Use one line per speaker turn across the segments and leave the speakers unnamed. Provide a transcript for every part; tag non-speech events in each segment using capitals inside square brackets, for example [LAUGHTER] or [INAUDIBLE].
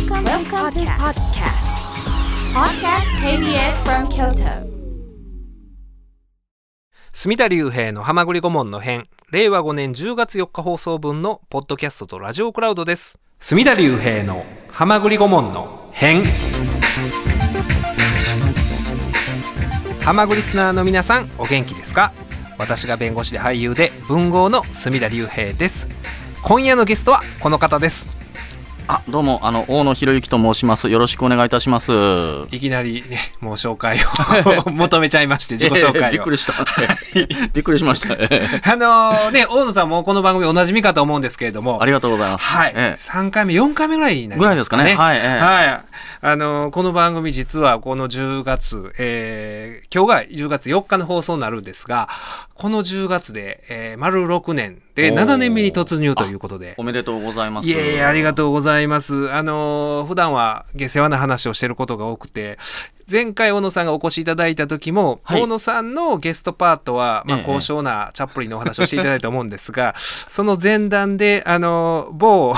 Welcome, Welcome to podcast. Podcast. KBS from Kyoto.
隅田隆平の浜栗顧問の編。令和5年10月4日放送分のポッドキャストとラジオクラウドです。隅田隆平の浜栗顧問の編。浜栗リスナーの皆さんお元気ですか？私が弁護士で俳優で文豪の隅田隆平です。今夜のゲストはこの方です
あ、どうも、あの、大野博之と申します。よろしくお願いいたします。
いきなりねもう紹介を [LAUGHS] 求めちゃいまして自己紹介を、
えーびっくりした。びっくりしました。えー
あのーね大野さんもこの番組おなじみかと思うんですけれども
ありがとうございます。
はい、
え
3回目4回目ぐらいになり
ぐらい
まかね
ですすかね。はい。えー
はい。あのーこの番組実はこの10月、えー今日が10月4日の放送になるんですが、この10月で、えー丸6年で
おー
7年目に突入ということで
お。めでとうございます。
いえいえ、ありがとうございます。あのー普段は下世話な話をしてることが多くて、前回大野さんがお越しいただいた時も、
はい
大野さんのゲストパートは、まあ、
ええ
高尚なチャップリンのお話をしていただいたと思うんですが、[LAUGHS] その前段で、あのー某、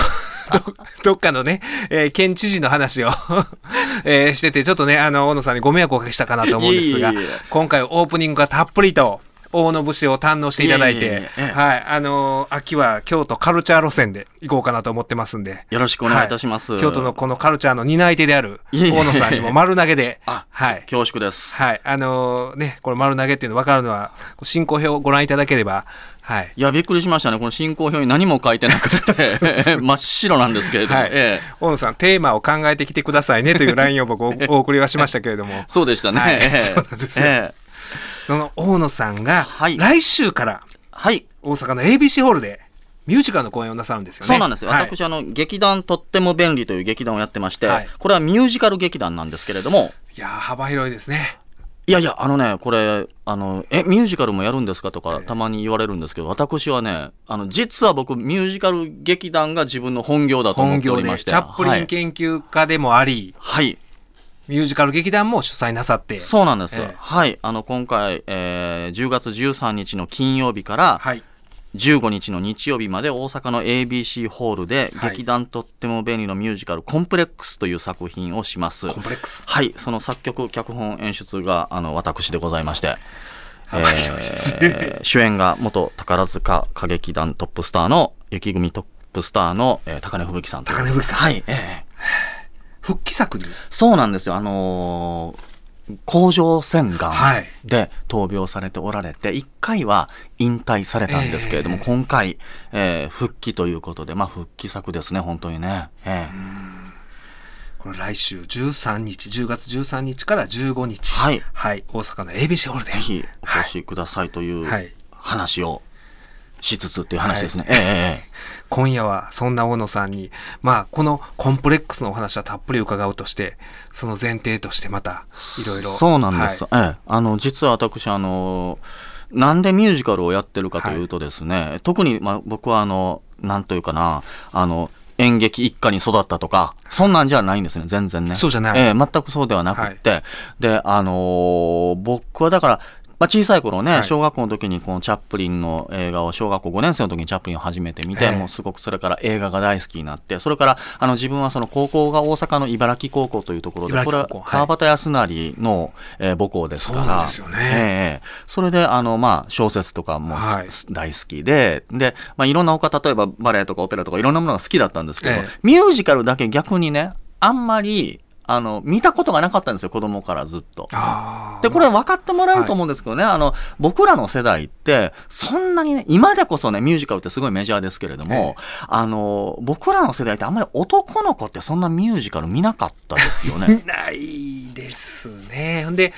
どどっかのね、えー県知事の話を、[LAUGHS] えーしてて、ちょっとね、あの、大野さんにご迷惑をおかけしたかなと思うんですが今回オープニングがたっぷりと、大野節を堪能していただいてはい、あのー秋は京都カルチャー路線で行こうかなと思ってますんで、
よろしくお願いいたします。
京都のこのカルチャーの担い手である大野さんにも丸投げで、[LAUGHS]
あ、
はい。
恐縮です。
はい。あのーね、これ丸投げっていうの分かるのは、進行表をご覧いただければ、はい。
いや、びっくりしましたね。この進行表に何も書いてなくて、[LAUGHS] 真っ白なんですけれども。
はい
ええ
大野さん、テーマを考えてきてくださいねという LINE を僕おお送りはしましたけれども、[LAUGHS]
そうでしたね。
はい
ええ
そうなんですよ
ええ
その大野さんが、
はい
来週から
はい。
大阪の ABC ホールでミュージカルの公演をなさるんですよね。
そうなんですよ。
はい
私、あの、劇団とっても便利という劇団をやってまして、
はい
これはミュージカル劇団なんですけれども、
いやー、幅広いですね。
いやいや、あのね、これ、あの、え、ミュージカルもやるんですかとか
ええ、
たまに言われるんですけど、私はね、あの、実は僕、ミュージカル劇団が自分の本業だと思っておりまして。
チャップリン研究家でもあり、
はい。はい。
ミュージカル劇団も主催なさって、
そうなんです。
ええ
はい。あの、今回、えー10月13日の金曜日から、
はい。
15日の日曜日まで大阪の ABC ホールで、
はい
劇団とっても便利のミュージカル、コンプレックスという作品をします。
コンプレックス。
はい、その作曲、脚本、演出が、あの、私でございまして、えー [LAUGHS] 主演が元宝塚歌劇団トップスターの、雪組トップスターの、えー高根吹雪さん
高根吹雪さん
はい、えー
復帰作に？
そうなんですよ。あのー甲状腺が
はい
んで闘病されておられて、1回は引退されたんですけれども、
ええ
今回、えー復帰ということで、まあ復帰作ですね、本当にね。ええ
これ来週13日、10月13日から15日。
はい
はい。大阪の ABC ホールで。
ぜひお越しくださいという
はい
話をしつつっていう話ですね。ええええ
今夜はそんな大野さんに、まあ、このコンプレックスのお話はたっぷり伺うとして、その前提としてまた、いろいろ。
そうなんです。
はい
ええあの、実は私、あの、なんでミュージカルをやってるかというとですね、特に、まあ、僕はあの、なんというかな、あの、演劇一家に育ったとか、そんなんじゃないんですね、全然ね。
そうじゃない
ええ全くそうではなくって。で、あのー僕はだから、まあ、小さい頃ね、
はい。
小学校の時にこのチャップリンの映画を小学校5年生の時にチャップリンを初めて見て、
ええ。
もうすごくそれから映画が大好きになって、それからあの自分はその高校が大阪の茨城高校というところで、これは川端康成の、えー母校ですから、
そうなんですよね。
ええそれであの、まあ、小説とかも大好きで、で、まあ、いろんな他、例えばバレエとかオペラとかいろんなものが好きだったんですけど、
ええ。
ミュージカルだけ逆にね、あんまり、あの、見たことがなかったんですよ、子供からずっと。で、これ分かってもらえると思うんですけどね、あの、僕らの世代って、そんなにね、今でこそね、ミュージカルってすごいメジャーですけれども、あの、僕らの世代ってあんまり男の子ってそんなミュージカル見なかったですよね。[LAUGHS]
ないですね。ほんで、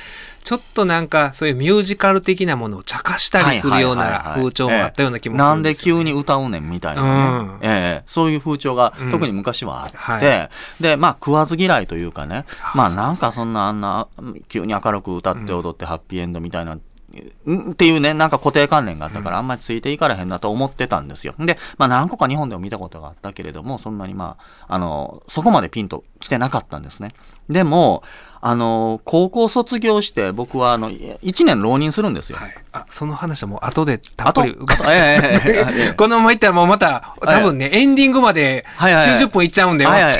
ちょっとなんか、そういうミュージカル的なものを茶化したりするような風潮もあったような気もする
なんんで
ですよ、
急に歌うねんみたいな。ね、
うん。
ええ。そういう風潮が
うん。
特に昔はあって、
はい。
で、まあ食わず嫌いというかね。
あ、
まあなんかそんなあんな急に明るく歌って踊ってハッピーエンドみたいなんっていうね、なんか固定観念があったから、あんまりついていかれへんなと思ってたんですよ。で、まあ何個か日本でも見たことがあったけれども、そんなにまあ、あの、そこまでピンと来てなかったんですね。でも、あの、高校卒業して、僕はあの、1年浪人するんですよ。
はい、あ、その話はもう後でたっぷり伺
っ。[LAUGHS]
このままいったらもうまた、多分ね、エンディングまで90分いっちゃうんで、
はいはい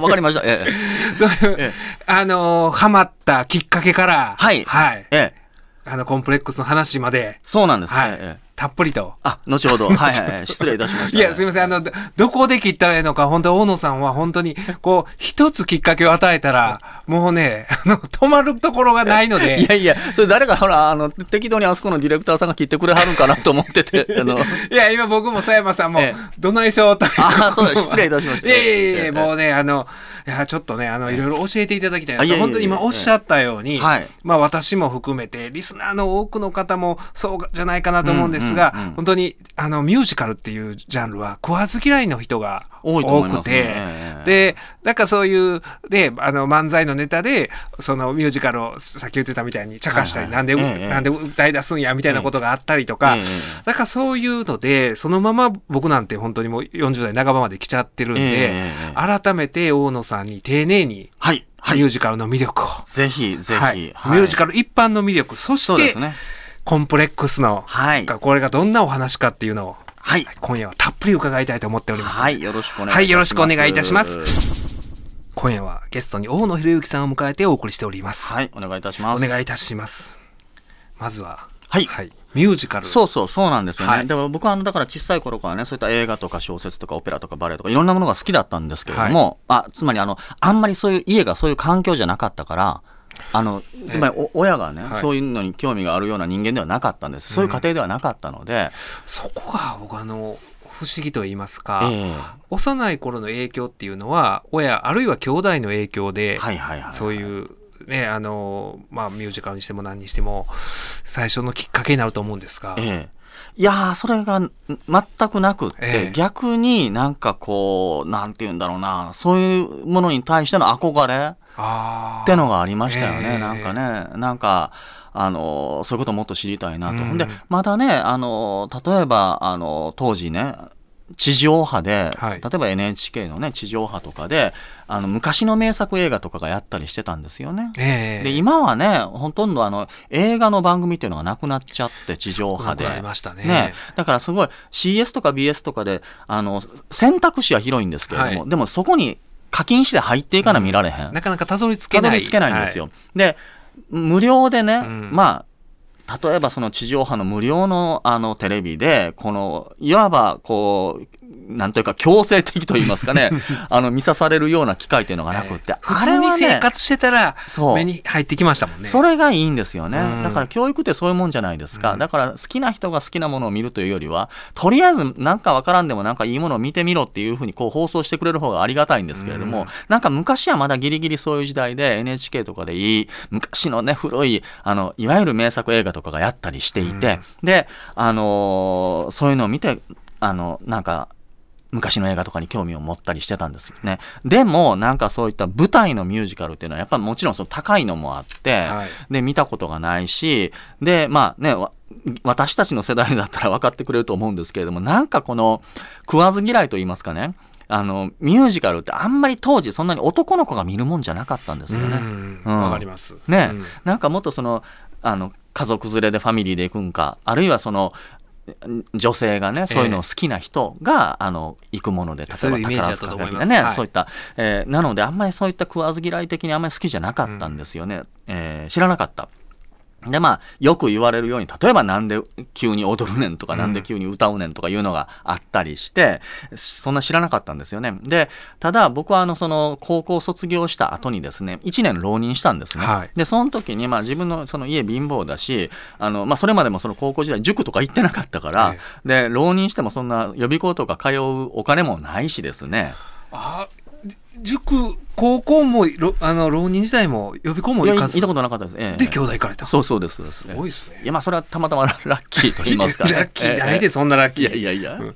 わかりました。[LAUGHS] ええ、
あの、ハマったきっかけから、
はい。
はい。
ええ
あの、コンプレックスの話まで、
そうなんですね。
はい
ええ。
たっぷりと。
あ、後ほど。[LAUGHS] はいはいはい。失礼いたしました。
いや、すみません。あの、どどこで切ったらいいのか、本当大野さんは本当に、こう、一つきっかけを与えたら、もうね、あの、止まるところがないので。
いやいや、それ誰かほら、あの、適当にあそこのディレクターさんが切ってくれはるんかなと思ってて、[LAUGHS] あの、
いや、今僕も佐山さんも
ええ、
どないしようと。
あそうだ失礼いたしました
いやいやいや
ええ
もうね、あの、いや、ちょっとね、あの、いろいろ教えていただきたいなと。本当に今おっしゃったように、
はい。
まあ私も含めて、リスナーの多くの方もそうじゃないかなと思うんですが、
うんうんうん
本当に、あの、ミュージカルっていうジャンルは食わず嫌いの人が
多
くて、
ねええ。
で、なんかそういう、で、あの、漫才のネタで、そのミュージカルを、さっき言ってたみたいに、茶化したり、
はいは
ないんで、
ええ。
なんで歌い出すんや、みたいなことがあったりとか、
ええ。
だからそういうので、そのまま僕なんて本当にもう40代半ばまで来ちゃってるんで、
ええ。
改めて大野さんに丁寧に
はい。はい。
ミュージカルの魅力を、
ぜひ、ぜひ。
はいミュージカル一般の魅力、そして
ね。
コンプレックスの、
はい。
これがどんなお話かっていうのを、
はい。
今夜はたっぷり伺いたいと思っております。
はい。よろしくお願いします。
はいよろしくお願いいたします今夜はゲストに大野博之さんを迎えてお送りしております。
はい。お願いいたします。
お願いいたします。まずは、
はい。
ミュージカル。
そうそう、そうなんですよね。
はい。
でも僕はあの、だから小さい頃からね、そういった映画とか小説とかオペラとかバレエとかいろんなものが好きだったんですけれども、あ、つまりあの、あんまりそういう家がそういう環境じゃなかったから、あの、つまりお親がね、
はい。
そういうのに興味があるような人間ではなかったんです。そういう家庭ではなかったので、
そこが僕あの、不思議と言いますか、
ええ。
幼い頃の影響っていうのは、親、あるいは兄弟の影響で、
はいはいはい。
そういう、ね、あの、まあ、ミュージカルにしても何にしても、最初のきっかけになると思うんですが、
ええ。いやー、それがん全くなくって、
ええ。
逆になんかこう、なんて言うんだろうな、そういうものに対しての憧れってのがありましたよね、
ええ。
なんかね、なんか、あの、そういうこともっと知りたいなと。
うん。
で、またね、あの、例えば、あの、当時ね、地上波で、
はい
例えば NHK のね、地上波とかで、あの、昔の名作映画とかがやったりしてたんですよね。
ええ
で、今はね、ほとんどあの、映画の番組っていうのがなくなっちゃって、地上波で。
なくなりましたね
だからすごい CS とか BS とかで、あの、選択肢は広いんですけれども、
はい
でもそこに課金して入っていかな見られへん。
なかなかたどり着けない。
たどり着けないんですよ。で、無料でね、
うん
まあ、例えばその地上波の無料のあのテレビで、この、いわばこう、なんというか強制的と言いますかね、[LAUGHS] あの、見さされるような機会っていうのがなくって、
普通に生活してたら
そう。
目に入ってきましたもんね。
それがいいんですよね。
うん。
だから教育ってそういうもんじゃないですか。
うん。
だから好きな人が好きなものを見るというよりは、とりあえずなんかわからんでもなんかいいものを見てみろっていうふうにこう放送してくれる方がありがたいんですけれども、
うん。
なんか昔はまだギリギリそういう時代で NHK とかでいい、昔のね、古い、あの、いわゆる名作映画とかがやったりしていて、で、あのーそういうのを見て、あの、なんか、昔の映画とかに興味を持ったりしてたんですよね。でも、なんかそういった舞台のミュージカルっていうのは、やっぱりもちろんその高いのもあって、
はい
で、見たことがないし、で、まあね、わ私たちの世代だったら分かってくれると思うんですけれども、なんかこの、食わず嫌いと言いますかね、あの、ミュージカルってあんまり当時そんなに男の子が見るもんじゃなかったんですよね。
うん
うん
わかります。
ね、
うん
なんかもっとその、あの、家族連れでファミリーで行くんか、あるいはその、女性がね、そういうのを好きな人が、あの、行くもので、例えば
そういうイメージだったと思います
ね、
はい
そういった、えーなので、あんまりそういった食わず嫌い的にあんまり好きじゃなかったんですよね。えー知らなかった。で、まあ、よく言われるように、例えばなんで急に踊るねんとか、
うん
なんで急に歌うねんとかいうのがあったりして、そんな知らなかったんですよね。で、ただ僕はあの、その、高校卒業した後にですね、1年浪人したんですね。
はい
で、その時に、まあ自分のその家貧乏だし、あの、まあそれまでもその高校時代塾とか行ってなかったから、
え
で、浪人してもそんな予備校とか通うお金もないしですね。
あ塾、高校もろあの浪人時代も予備校も
いや
行かず？
い行ったことなかったです。ええ
で兄弟行かれた？
そうそうです。す
すごいですね
いや、まあ、それはたまたまラッキーと言いますか、ね。[LAUGHS]
ラッキーないで
ええ
そんなラッキ
い
ー
やいやいや。
うん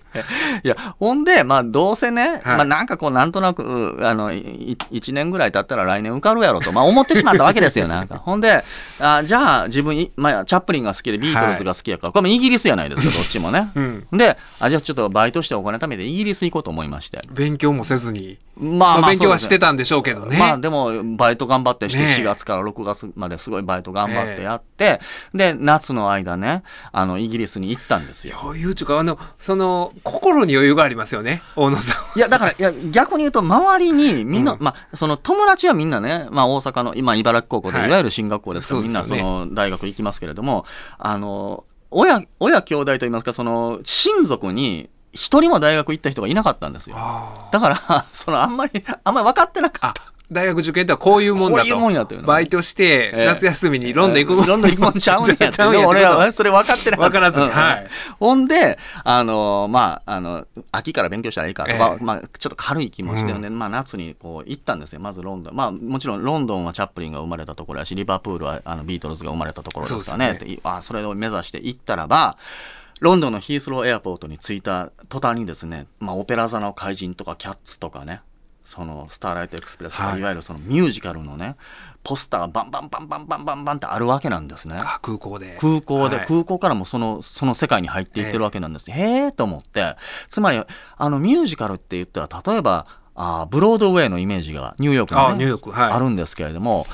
いや、ほんで、まあ、どうせね、
はい
まあ、なんかこう、なんとなく、うあの、い一年ぐらい経ったら来年受かるやろと、まあ、思ってしまったわけですよ、[LAUGHS] なんか。ほんで、あじゃあ、自分い、まあ、チャップリンが好きで、ビートルズが好きやから、これもイギリスやないですか、[LAUGHS] どっちもね。
うん
で、あ、じゃあちょっとバイトしてお金貯めてイギリス行こうと思いまして。
勉強もせずに、
ま
まあ、勉強はして
た
たんでしょうけどね、
まあでもバイト頑張ってして
ねえ。
4月から6月まですごいバイト頑張ってやって、で夏の間ねあのイギリスに行ったんですよ。
余裕っていうかあのその心に余裕がありますよね大野さんは。い
やだからいや逆に言うと周りにみんな、
うん。
まあその友達はみんなね、まあ、大阪の今茨城高校で、
はい。
い、わゆる進学校ですから、みんなその大学行きますけれどもあの親親兄弟といいますかその親族に一人も大学行った人がいなかったんですよ。
あ
だから [LAUGHS] そのあんまりあんまり分かってなかった。
大学受験とはこういうもんだと
こういうもんやというの
バイトして
ええ
夏休みにロンドン行くもん、
えーロンドン行くもんちゃうねんやって。[LAUGHS]
ちゃうんや
俺はそれ分かってなかった。
分からずに
うん
はい
ほんで、あの、まあ、あの、秋から勉強したらいいかとか、
ええ
まあ、ちょっと軽い気もして、
うん
で、まあ、夏にこう行ったんですよ。まずロンドン。まあ、もちろんロンドンはチャップリンが生まれたところやし、リバプールはあのビートルズが生まれたところですからね。
そうです
であ、それを目指して行ったらば、ロンドンのヒースローエアポートに着いた途端にですね、まあ、オペラ座の怪人とかキャッツとかね、そのスターライトエクスプレスとか、
はい。
い、わゆるそのミュージカルのね、ポスターがバンバンバンバンバンバンバンってあるわけなんですね。
あ空港で。
空港で、
はい。
空港からもそのその世界に入っていってるわけなんです、へえと思って。つまりあのミュージカルって言ったら例えばあーブロードウェイのイメージがニューヨークに、ね、
あニューヨークはい。
あるんですけれども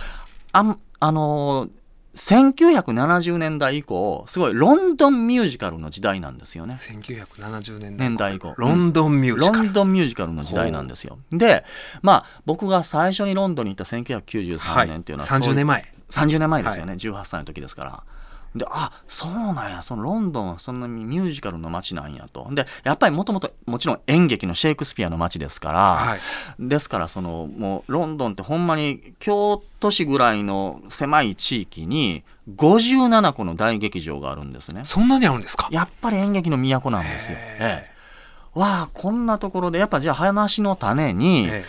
あんあのー1970年代以降すごいロンドンミュージカルの時代なんですよね。
1970年
年代以降
ロンドンミュージカル、
ロンドンミュージカルの時代なんですよ。で、まあ、僕が最初にロンドンに行った1993年っていうのは、
はい、30年
前。
前
30年前ですよね、18歳の時ですから。で、あ、そうなんや、そのロンドンはそんなにミュージカルの街なんやと。で、やっぱりもともともちろん演劇のシェイクスピアの街ですから、
はい
ですからそのもうロンドンってほんまに京都市ぐらいの狭い地域に57個の大劇場があるんですね。
そんなにあるんですか？
やっぱり演劇の都なんですよ。ええ、わあこんなところでやっぱじゃあ話の種に
え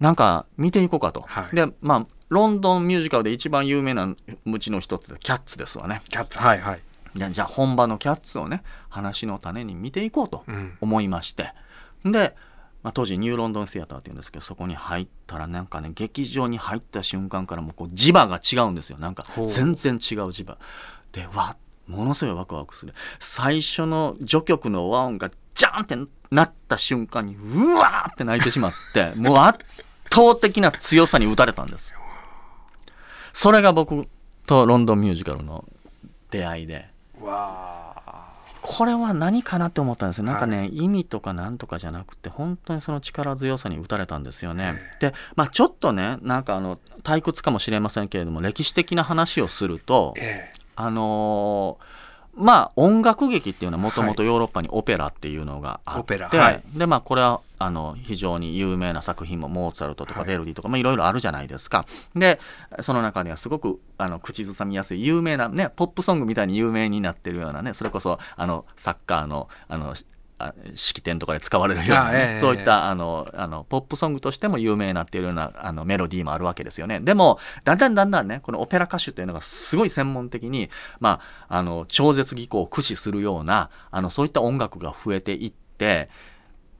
なんか見ていこうかと。
はい
でまあロンドンミュージカルで一番有名なうちの一つでキャッツ。ですわね。
キャッツ。はいはい、
でじゃあ本場のキャッツをね話の種に見ていこうと
うん、
思いまして。で、まあ、当時ニューロンドンシアターっていうんですけどそこに入ったらなんかね劇場に入った瞬間からもうこう磁場が違うんですよ。なんか全然違う磁場。でわものすごいワクワクする。最初の序曲の和音がジャーンってなった瞬間にうわーって泣いてしまってもう圧倒的な強さに打たれたんですそれが僕とロンドンミュージカルの出会いで。これは何かなって思ったんですよ。なんかね、
は
意味とかなんとかじゃなくて、本当にその力強さに打たれたんですよね。
え。
で、まあちょっとね、なんかあの、退屈かもしれませんけれども、歴史的な話をすると、
え
あのーまあ音楽劇っていうのはもともとヨーロッパにオペラっていうのがあって、
オペラはい。
でまあこれはあの非常に有名な作品もモーツァルトとか
はい。
ベルディとか、まあいろいろあるじゃないですか。でその中にはすごくあの口ずさみやすい有名なねポップソングみたいに有名になってるようなねそれこそあのサッカーのあのあ式典とかで使われるようなね、そういったあのあのポップソングとしても有名になっているようなあのメロディーもあるわけですよね。でもだんだんだんだんねこのオペラ歌手というのがすごい専門的に、まあ、あの超絶技巧を駆使するようなあのそういった音楽が増えていって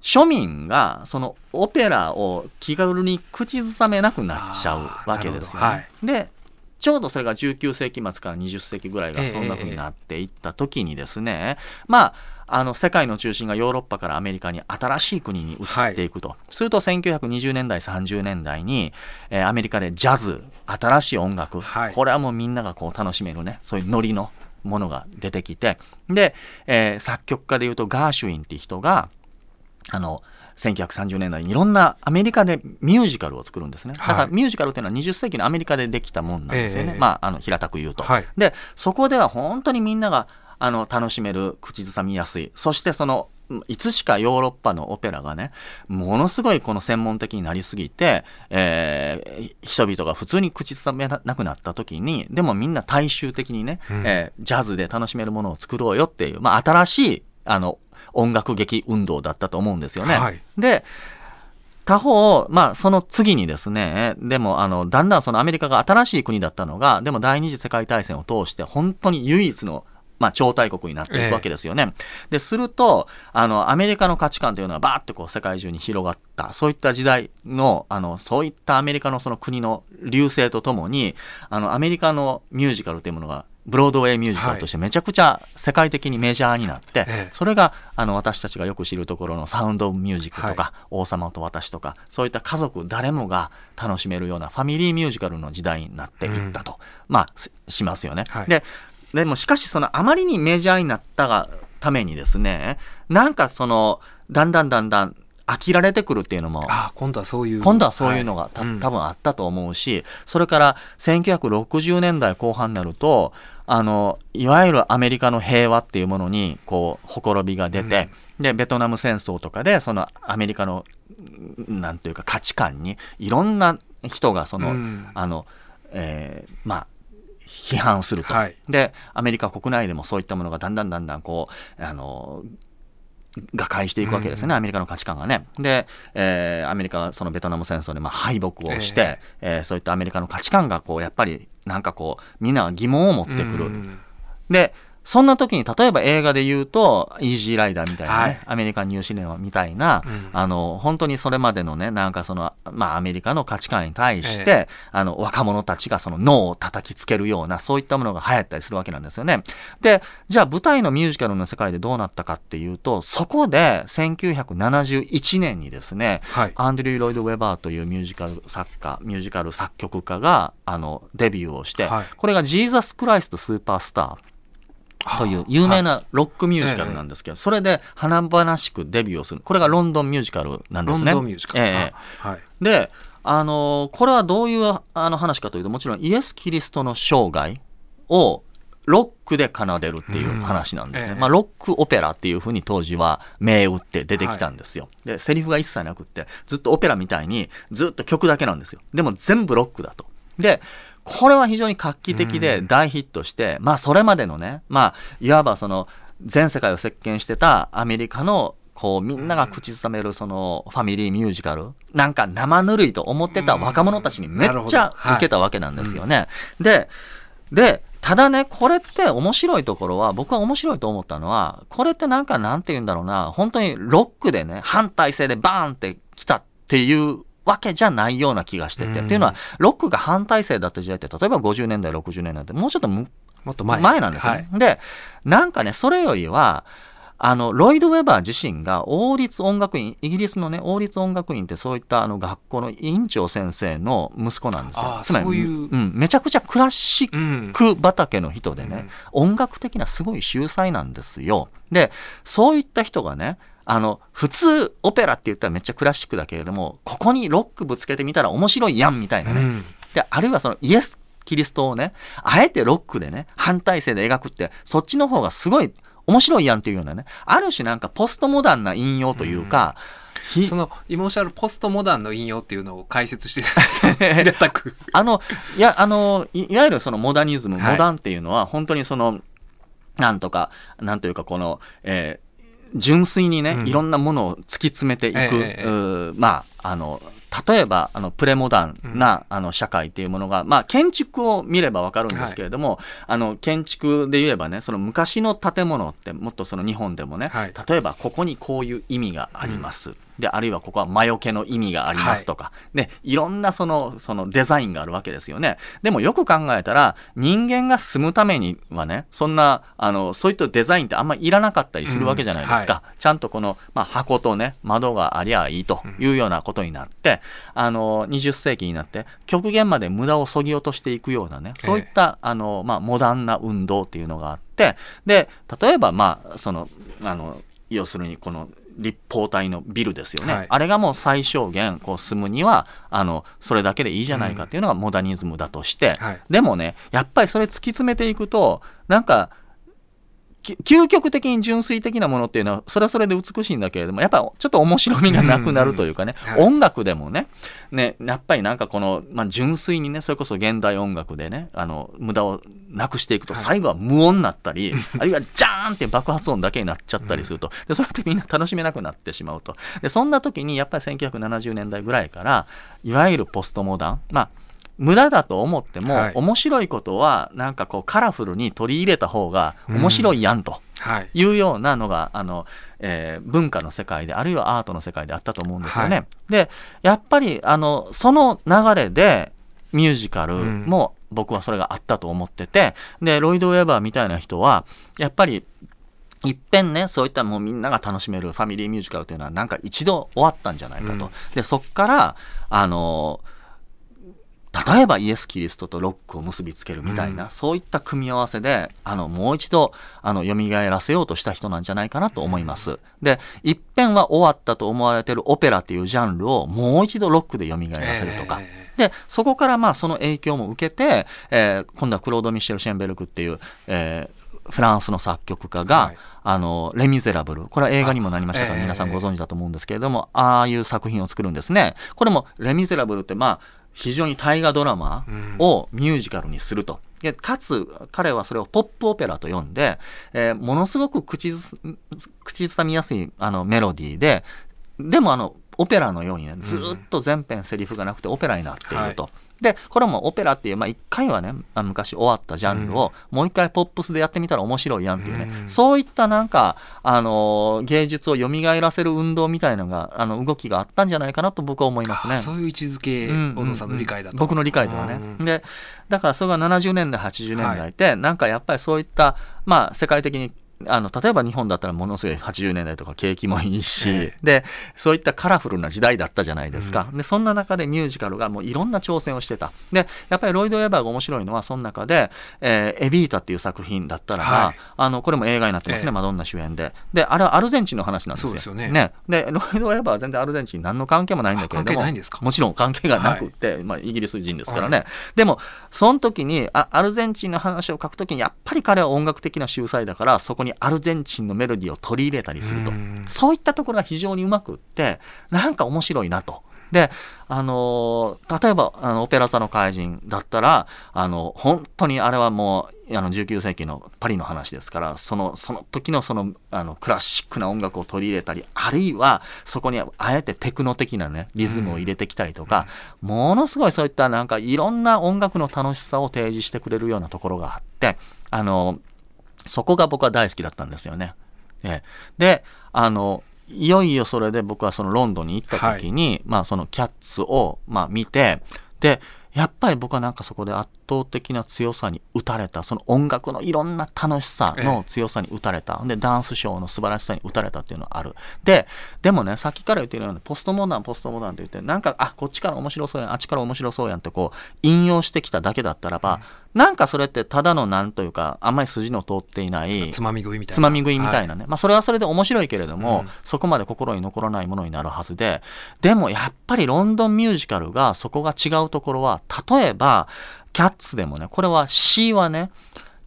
庶民がそのオペラを気軽に口ずさめなくなっちゃうわけですよね。
あーなる
でちょうどそれが19世紀末から20世紀ぐらいがそんな風になっていった時にですね、まああの世界の中心がヨーロッパからアメリカに新しい国に移っていくと、すると1920年代30年代に、えーアメリカでジャズ新しい音楽、
はい。
これはもうみんながこう楽しめるね。そういうノリのものが出てきて。で、えー作曲家でいうとガーシュウィンっていう人があの1930年代にいろんなアメリカでミュージカルを作るんですね。だから
はい
ミュージカルっていうのは20世紀のアメリカでできたもんなんですよね。
ええ
まあ、あの平たく言うと。
はい
で、そこでは本当にみんながあの楽しめる、口ずさみやすい。そしてその、いつしかヨーロッパのオペラがね、ものすごいこの専門的になりすぎて、えー人々が普通に口ずさめなくなった時に、でもみんな大衆的にね、
うん
えージャズで楽しめるものを作ろうよっていう、まあ、新しいあの音楽劇運動だったと思うんですよね。
はい
で他方、まあ、その次にですね、でも、あの、だんだんそのアメリカが新しい国だったのが、でも第二次世界大戦を通して、本当に唯一のまあ、超大国になっていくわけですよね。ええ、ですると、あの、アメリカの価値観というのはバーッとこう世界中に広がった、そういった時代の、あの、そういったアメリカのその国の流星とともに、あの、アメリカのミュージカルというものがブロードウェイミュージカルとしてめちゃくちゃ世界的にメジャーになって、はい、それがあの私たちがよく知るところのサウンド・ミュージックとか、はい、王様と私とかそういった家族誰もが楽しめるようなファミリーミュージカルの時代になっていったと、うん、まあしますよね。はい、ででもしかしそのあまりにメジャーになったがためにですねなんかそのだんだんだんだん飽きられてくるっていうのも、
あ今度はそういう。
今度はそういうのが、た、はい、多分あったと思うし、それから1960年代後半になると、あの、いわゆるアメリカの平和っていうものに、こう、ほころびが出て、うん、で、ベトナム戦争とかで、そのアメリカの、なんというか価値観に、いろんな人が、その、うん、あの、えー、まあ、批判すると、はい、でアメリカ国内でもそういったものがだんだんだんだんこうあの瓦解していくわけですね、うん、アメリカの価値観がね。で、えー、アメリカはそのベトナム戦争でまあ敗北をして、えー、えー、そういったアメリカの価値観がこうやっぱりなんかこうみんな疑問を持ってくる。うん、でそんな時に、例えば映画で言うと、イージーライダーみたいなね、はい、アメリカンニューシネマみたいな、うん、あの、本当にそれまでのね、なんかその、まあアメリカの価値観に対して、えあの、若者たちがその脳を叩きつけるような、そういったものが流行ったりするわけなんですよね。で、じゃあ舞台のミュージカルの世界でどうなったかっていうと、そこで1971年にですね、はい、アンドリュー・ロイド・ウェバーというミュージカル作家、ミュージカル作曲家が、あの、デビューをして、はい、これがジーザス・クライスト・スーパースター。という有名なロックミュージカルなんですけど、それで華々しくデビューをする。これがロンドンミュージカルなんですね。
ロンドンミュージカル。え
ー、はい、で、あのー、これはどういうあの話かというと、もちろんイエス・キリストの生涯をロックで奏でるっていう話なんですね。うんえまあ、ロックオペラっていうふうに当時は銘打って出てきたんですよ。はい、で、セリフが一切なくって、ずっとオペラみたいにずっと曲だけなんですよ。でも全部ロックだと。で、これは非常に画期的で大ヒットして、まあそれまでのね、まあいわばその全世界を席巻してたアメリカのこうみんなが口ずさめるそのファミリーミュージカルなんか生ぬるいと思ってた若者たちにめっちゃ受けたわけなんですよね。で、で、ただね、これって面白いところは、僕は面白いと思ったのは、これってなんかなんて言うんだろうな、本当にロックでね、反体制でバーンって来たっていうわけじゃないような気がしてて。っていうのは、ロックが反体制だった時代って、例えば50年代、60年代って、もうちょっともっと前前なんですね、はい。で、なんかね、それよりは、あの、ロイド・ウェバー自身が王立音楽院、イギリスのね、王立音楽院ってそういったあの学校の院長先生の息子なんですよ。つまり、ううん、めちゃくちゃクラシック畑の人でね、うん、音楽的なすごい秀才なんですよ。で、そういった人がね、あの、普通オペラって言ったらめっちゃクラシックだけれども、ここにロックぶつけてみたら面白いやんみたいなね。うん、で、あるいはそのイエス・キリストをね、あえてロックでね、反体制で描くって、そっちの方がすごい面白いやんっていうようなね、ある種なんかポストモダンな引用というか、
うん、そのイモーシャルポストモダンの引用っていうのを解説していたく [LAUGHS] [LAUGHS]
あのいやあのいわゆるそのモダニズム、モダンっていうのは本当にそのなんとかなんというかこの、えー純粋にね、うん、いろんなものを突き詰めていく、えー、まあ、あの、例えばあのプレモダンな、あの社会っていうものが、まあ、建築を見れば分かるんですけれども、はい、あの建築で言えばねその昔の建物ってもっとその日本でもね、はい、例えばここにこういう意味があります、うんであるいはここは魔除けの意味がありますとか、はい、でいろんなそのそのデザインがあるわけですよね。でもよく考えたら人間が住むためにはねそんなあのそういったデザインってあんまりいらなかったりするわけじゃないですか、うんはい、ちゃんとこの、まあ、箱とね窓がありゃいいというようなことになって、うん、あの20世紀になって極限まで無駄をそぎ落としていくようなねそういった、あの、まあ、モダンな運動っていうのがあってで例えばまあそのあの要するにこの立方体のビルですよね、はい、あれがもう最小限こう住むにはあのそれだけでいいじゃないかっていうのがモダニズムだとして、うんはい、でもねやっぱりそれ突き詰めていくとなんかき究極的に純粋的なものっていうのはそれはそれで美しいんだけれどもやっぱちょっと面白みがなくなるというかね、
うんうんはい。
音楽でもねねやっぱりなんかこの、まあ、純粋にねそれこそ現代音楽でねあの無駄をなくしていくと
はい。
最後は無音になったり、[LAUGHS] あるいはジャーンって爆発音だけになっちゃったりすると、でそれってみんな楽しめなくなってしまうと。でそんな時にやっぱり1970年代ぐらいからいわゆるポストモダンまあ無駄だと思っても、
はい
面白いことはなんかこうカラフルに取り入れた方が面白いやんと。
はい。
いうようなのがあの、えー文化の世界であるいはアートの世界であったと思うんですよね。
は
でやっぱりあのその流れでミュージカルも僕はそれがあったと思っててでロイド・ウェバーみたいな人はやっぱりいっぺんねそういったもうみんなが楽しめるファミリーミュージカルというのはなんか一度終わったんじゃないかと。
うん
でそっからあの例えばイエス・キリストとロックを結びつけるみたいな、
うん
そういった組み合わせであのもう一度あの蘇らせようとした人なんじゃないかなと思います。で一遍は終わったと思われてるオペラっていうジャンルをもう一度ロックで蘇らせるとか。
え
でそこからまあその影響も受けて、えー今度はクロード・ミシェル・シェンベルクっていう、えーフランスの作曲家が、
はい
あのレ・ミゼラブルこれは映画にもなりましたか？ら
あ
皆さん
ええ
ご存知だと思うんですけれども、ああいう作品を作るんですね。これもレ・ミゼラブルってまあ非常に大河ドラマをミュージカルにすると。でかつ彼はそれをポップオペラと呼んで、えーものすごく口ず口ずさみやすいあのメロディーででもあのオペラのようにねずーっと全編セリフがなくてオペラになっていると。でこれもオペラっていう、まあ、一回はねあ昔終わったジャンルを、もう一回ポップスでやってみたら面白いやんっていうね、
うん
そういったなんか、あのー芸術を蘇らせる運動みたいなのがあの動きがあったんじゃないかなと僕は思いますね。
あそういう位置づけ、
うん
小野さんの理解だと。
僕の理解ではね。
うん
でだからそれが70年代80年代って、なんかやっぱりそういったまあ世界的にあの例えば日本だったらものすごい80年代とか景気もいいし、
え
でそういったカラフルな時代だったじゃないですか、でそんな中でミュージカルがもういろんな挑戦をしてた。でやっぱりロイド・エバーが面白いのはその中で「えーエビータ」っていう作品だったらば、
はい。
あのこれも映画になってますね、
ええ。
マドンナ主演で。であれはアルゼンチンの話なんですよ。
ですよね。
でロイド・エバーは全然アルゼンチンに何の関係もないんだけれどももちろん関係がなくって、まあ、イギリス人ですからね、でもその時にあアルゼンチンの話を書く時にやっぱり彼は音楽的な秀才だからそこにアルゼンチンのメロディーを取り入れたりすると。
うん。
そういったところが非常にうまくってなんか面白いなと。であのー例えばあのオペラ座の怪人だったらあの本当にあれはもうあの19世紀のパリの話ですからそのその時のそのあのクラシックな音楽を取り入れたりあるいはそこにあえてテクノ的なねリズムを入れてきたりとか、ものすごいそういったなんかいろんな音楽の楽しさを提示してくれるようなところがあってあのそこが僕は大好きだったんですよね。ええ。であのいよいよそれで僕はそのロンドンに行った時に、まあそのキャッツをまあ見てでやっぱり僕はなんかそこで圧倒的な強さに打たれたその音楽のいろんな楽しさの強さに打たれた、でダンスショーの素晴らしさに打たれたっていうのがある。ででもねさっきから言ってるようにポストモダンポストモダンって言ってなんかあこっちから面白そうやんあっちから面白そうやんってこう引用してきただけだったらば、なんかそれってただのなんというかあんまり筋の通っていない
つまみ食いみたいな。
つまみ食いみたいなね、まあそれはそれで面白いけれども、
うん
そこまで心に残らないものになるはずででもやっぱりロンドンミュージカルがそこが違うところは例えばキャッツでもねこれは詩はね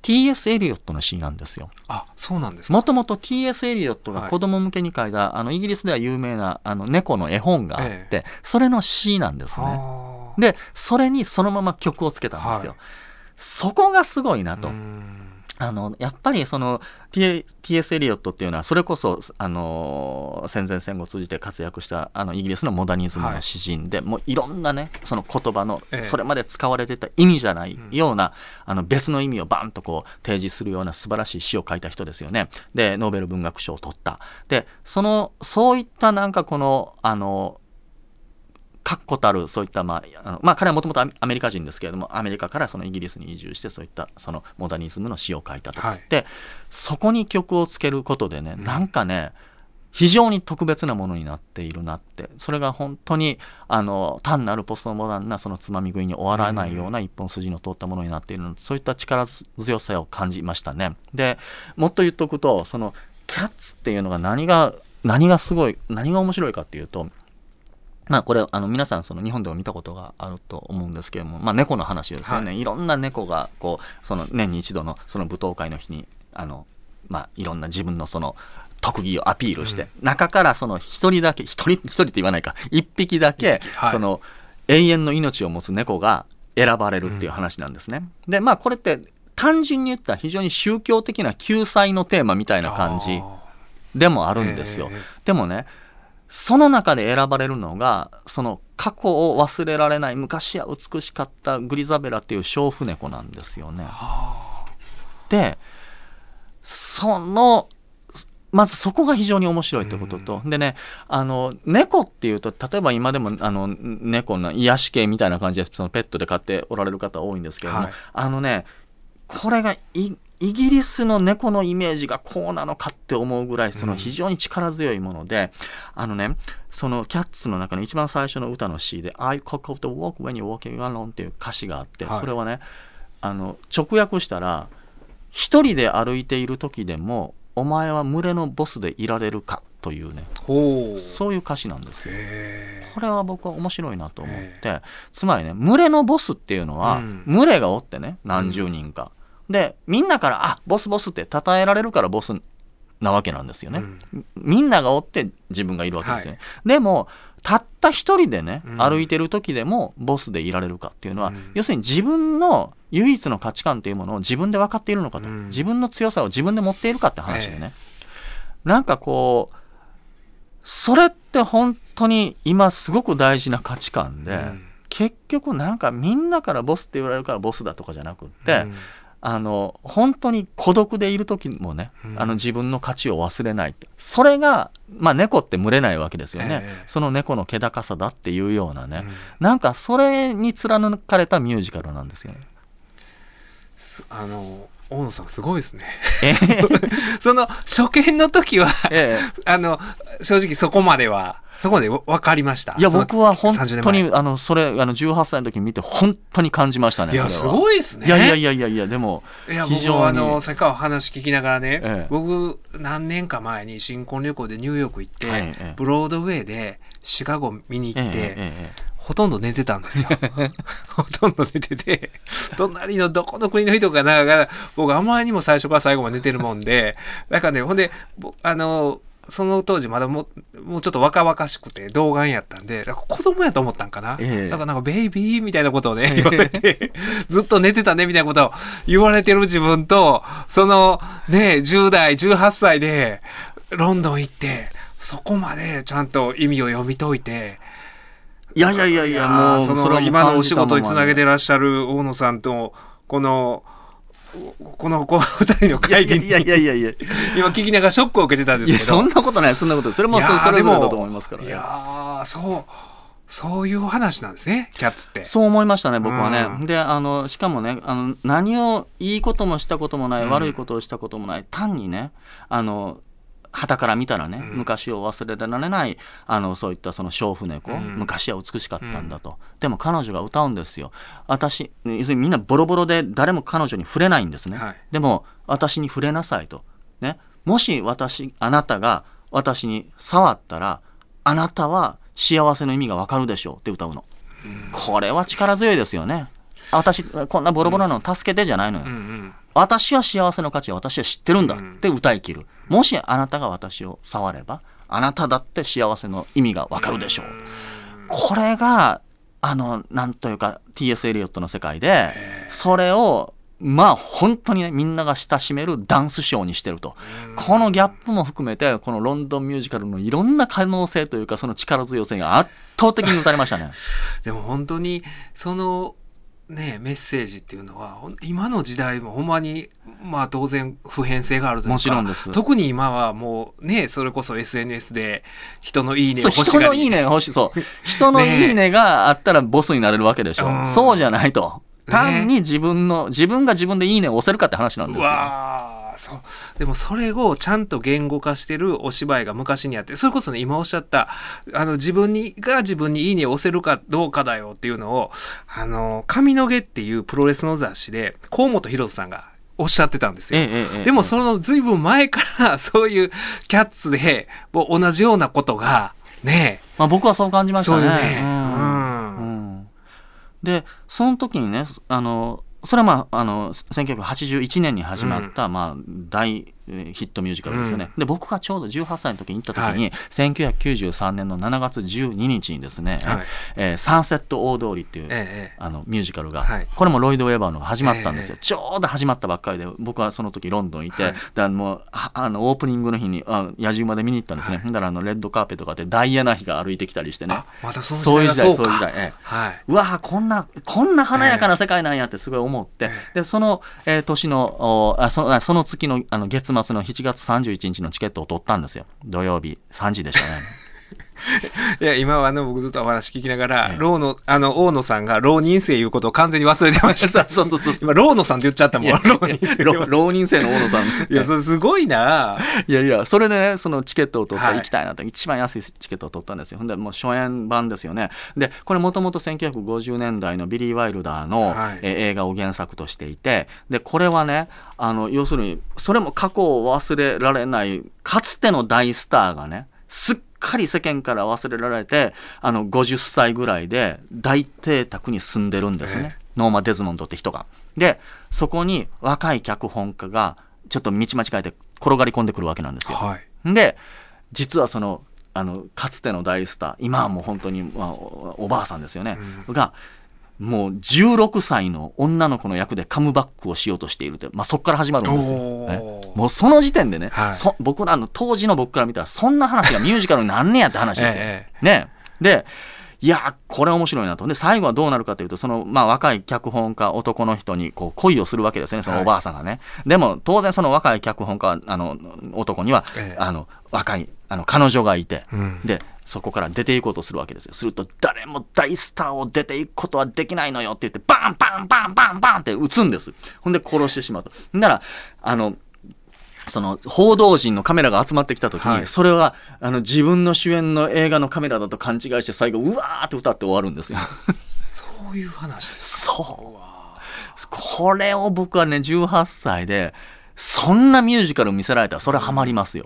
T.S. エリオットの詩なんですよ。
あ、そうなんですか。
もともと T.S. エリオットが子供向けに書いた、あのイギリスでは有名なあの猫の絵本があって、
え
それの詩なんですね。
はあ
でそれにそのまま曲をつけたんですよ。
はい
そこがすごいなと。
うん
あのやっぱりその T.S. エリオットっていうのはそれこそあの戦前戦後通じて活躍したあのイギリスのモダニズムの詩人で、もういろんなねその言葉の
ええ
それまで使われてた意味じゃないような、あの別の意味をバンとこう提示するような素晴らしい詩を書いた人ですよね。でノーベル文学賞を取った。でそのそういったなんかこのあの確固たるそういった、まあ、あのまあ、彼はもともとアメリカ人ですけれどもアメリカからそのイギリスに移住してそういったそのモダニズムの詩を書いたと、
はい。
でそこに曲をつけることでね、なんかね非常に特別なものになっているなって。それが本当にあの単なるポストモダンなそのつまみ食いに終わらないような一本筋の通ったものになっているの。そういった力強さを感じましたね。でもっと言っておくとそのキャッツっていうのが何が何がすごい何が面白いかっていうとまあこれあの皆さんその日本でも見たことがあると思うんですけども、まあ、猫の話ですよね、、
はい。
ろんな猫がこうその年に一度のその舞踏会の日にあのまあ、いろんな自分のその特技をアピールして、中からその一人だけ、一人、一人って言わないか、一匹だけ、
はい。
その永遠の命を持つ猫が選ばれるっていう話なんですね。で、まあこれって単純に言ったら非常に宗教的な救済のテーマみたいな感じでもあるんですよ。
ええ。
でもね、その中で選ばれるのが、その過去を忘れられない昔は美しかったグリザベラっていう娼婦猫なんですよね。で、その、まずそこが非常に面白いってことと、でね、あの、猫っていうと、例えば今でも、あの、猫の癒し系みたいな感じで、そのペットで飼っておられる方多いんですけれども、
はい。
あのね、これがイイギリスの猫のイメージがこうなのかって思うぐらい、その非常に力強いもので、あのね、そのキャッツの中の一番最初の歌の詩で、I cock of the walk when you're walking alone っていう歌詞があって、
はい。
それはね、あの、直訳したら、一人で歩いている時でも、お前は群れのボスでいられるかというね、そういう歌詞なんですよ。
へ
これは僕は面白いなと思って、つまりね、群れのボスっていうのは、
うん。
群れがおってね、何十人か。で、みんなから、あ、ボスボスって称えられるからボスなわけなんですよね。みんながおって自分がいるわけですよね。でも、たった一人でね、
うん。
歩いてる時でもボスでいられるかっていうのは、
うん。
要するに自分の唯一の価値観っていうものを自分で分かっているのかと、
うん。
自分の強さを自分で持っているかって話でね。なんかこう、それって本当に今すごく大事な価値観で、
うん。
結局なんかみんなからボスって言われるからボスだとかじゃなくって、
うん
あの本当に孤独でいる時もね、
うん。
あの自分の価値を忘れないそれが、まあ、猫って群れないわけですよね、
ええ。
その猫の気高さだっていうようなね、
うん。
なんかそれに貫かれたミュージカルなんですよね。
すあの大野さんすごいですね。
え [LAUGHS]
その初見の時は
え。[LAUGHS]
あの正直そこまではそこまで分かりました。
いや僕は本
30
当にあのそれあの18歳の時に見て本当に感じましたね。
いやすごいですね。
いやいやいやいやいやでも
いや僕
非常に。
はあのさっきからお話聞きながらね、
ええ。
僕何年か前に新婚旅行でニューヨーク行って、ブロードウェイでシカゴ見に行って、
え
ほとんど寝てたんですよ。[LAUGHS] ほとんど寝てて、隣のどこの国の人かながら、僕あまりにも最初から最後まで寝てるもんで、なんかね、ほんで、ぼあの、その当時まだもうもうちょっと若々しくて童顔やったんで、なんか子供やと思ったんかな？
ええ
なんかなんかベイビーみたいなことをね、[LAUGHS] 言われて、ずっと寝てたねみたいなことを言われてる自分と、そのね、10代、18歳でロンドン行って、そこまでちゃんと意味を読み解いて、
いやいやいやいや、もう、
その今のお仕事につなげて
る。
らっしゃる大野さんとこのこのこの二人の会議に
いやいやいやいや。
今聞きながらショックを受けてたんですけど
そんなことない、そんなこと。それもそそれぞれだと思いますからね。
いやーそうそういう話なんですねキャッツって
そう思いましたね、僕はね。
うん
で、あの、しかもね、あの、何を、いいこともしたこともない、
うん
悪いことをしたこともない、単にね、あの、旗から見たらね、
うん
昔を忘れられない、あの、そういったその娼婦猫、
うん
昔は美しかったんだと。でも彼女が歌うんですよ。私、要するにみんなボロボロで誰も彼女に触れないんですね。
はい
でも、私に触れなさいと。ね。もし私、あなたが私に触ったら、あなたは幸せの意味がわかるでしょうって歌うの。これは力強いですよね。あ私、こんなボロボロなの助けてじゃないのよ。
うんうん
私は幸せの価値を私は知ってるんだって歌い切る。もしあなたが私を触れば、あなただって幸せの意味がわかるでしょう。これが、あの、なんというか T.S. エリオットの世界で、それを、まあ本当にね、みんなが親しめるダンスショーにしてると。このギャップも含めて、このロンドンミュージカルのいろんな可能性というか、その力強さが圧倒的に打たれましたね。[LAUGHS]
でも本当にそのねメッセージっていうのは今の時代もほんまにまあ当然普遍性があるというか
もちろんです
特に今はもうねそれこそ SNS で人のいいね欲しがり
人のいいねが欲しい。そう。人のいいねがあったらボスになれるわけでしょ。
うん
そうじゃないと。
ね
単に自分の、自分が自分でいいねを押せるかって話なんです
う
よ。
そう。でもそれをちゃんと言語化してるお芝居が昔にあってそれこそね今おっしゃったあの自分にが自分にいいねを押せるかどうかだよっていうのをあの髪の毛っていうプロレスの雑誌で河本博さんがおっしゃってたんですよ。でもそのずいぶん前から [LAUGHS] そういうキャッツで同じようなことがね
まあ僕はそう感じましたね。
ね。
うん。で、その時にね、あの、それはまあ、あの、1981年に始まった、まあ、大えーヒットミュージカルですよね、で僕がちょうど18歳の時に行った時に、1993年の7月12日にですね、
はい。
えーサンセット大通りっていう、
ええ
あのミュージカルが、
はい。
これもロイド・ウェバーのが始まったんですよ、
え
ちょうど始まったばっかりで僕はその時ロンドンいて、
はい。
もうああのオープニングの日にあ野じ馬で見に行ったんですね、
はい。
だらあのレッドカーペットがあってダイアナ妃が歩いてきたりしてね。
あまたその
そういう時代
そうか。
そういう時代、ええ。
はい。
うわーこんなこんな華やかな世界なんやってすごい思って、
え。
でその、えー年のおあそのあその月のあの月末の7月31日のチケットを取ったんですよ。土曜日3時でしたね。[LAUGHS]
いや、今はあの、僕ずっとお話聞きながら、
ええ。
ローの、あの、大野さんが浪人生いうことを完全に忘れてました。[LAUGHS]
そうそうそう
今、ローノさんって言っちゃったもん。浪人生
の大野さん。
いや、それすごいな。い
やいや、それでね、そのチケットを取って
はい。
行きたいなと、一番安いチケットを取ったんですよ。ほんで、もう初演版ですよね。で、これもともと1950年代のビリー・ワイルダーの、
はい。
えー映画を原作としていて、で、これはね、あの、要するに、それも過去を忘れられない、かつての大スターがね、すっかり世間から忘れられて、あの、50歳ぐらいで大邸宅に住んでるんですね。
え
ノーマ・デズモンドって人が。で、そこに若い脚本家が、ちょっと道間違えて転がり込んでくるわけなんですよ。
はい。
で実はそのあのかつての大スター今はもう本当に、まあ、おおばあさんですよね、がもう16歳の女の子の役でカムバックをしようとしているって、まあ、そこから始まるんですよ、もうその時点でね、
はい。
そ僕らの当時の僕から見たらそんな話がミュージカルになんねやって話ですよ。
え
ね。でいやこれ面白いなと。で最後はどうなるかというとその、まあ、若い脚本家男の人にこう恋をするわけですよねそのおばあさんがね、でも当然その若い脚本家あの男には、
ええ。
あの若いあの彼女がいて、
うん。
でそこから出ていこうとするわけですよすると誰も大スターを出ていくことはできないのよって言ってバンバンバンバンバンって撃つんですほんで殺してしまうとならあのその報道陣のカメラが集まってきた時に、
はい
それはあの自分の主演の映画のカメラだと勘違いして最後うわーって歌って終わるんですよ。[LAUGHS]
そういう話です。
そうこれを僕はね18歳でそんなミュージカル見せられたらそれはハマりますよ。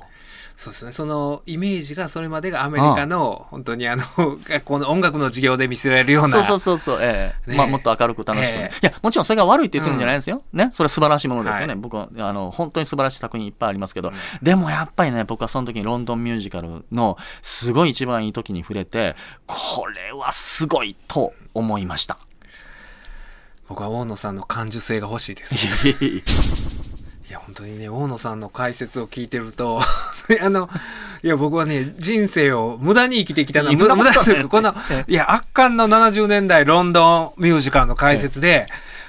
そうですね。そのイメージがそれまでがアメリカの、本当にあの、[LAUGHS] 学校の音楽の授業で見せられるような。
そうそうそうそう、ええ。
ね。え
まあ、もっと明るく楽しく。ね、
え。
いやもちろんそれが悪いって言ってるんじゃないですよ、ね。それは素晴らしいものですよね、
はい。
僕はあの本当に素晴らしい作品いっぱいありますけど、でもやっぱりね僕はその時にロンドンミュージカルのすごい一番いい時に触れてこれはすごいと思いました。
僕は大野さんの感受性が欲しいです。[LAUGHS] いや、本当にね、大野さんの解説を聞いてると、[LAUGHS] あの、いや、僕はね、人生を無駄に生きてきたな、無駄無駄
とない
うかこの、いや、圧巻の70年代ロンドンミュージカルの解説で、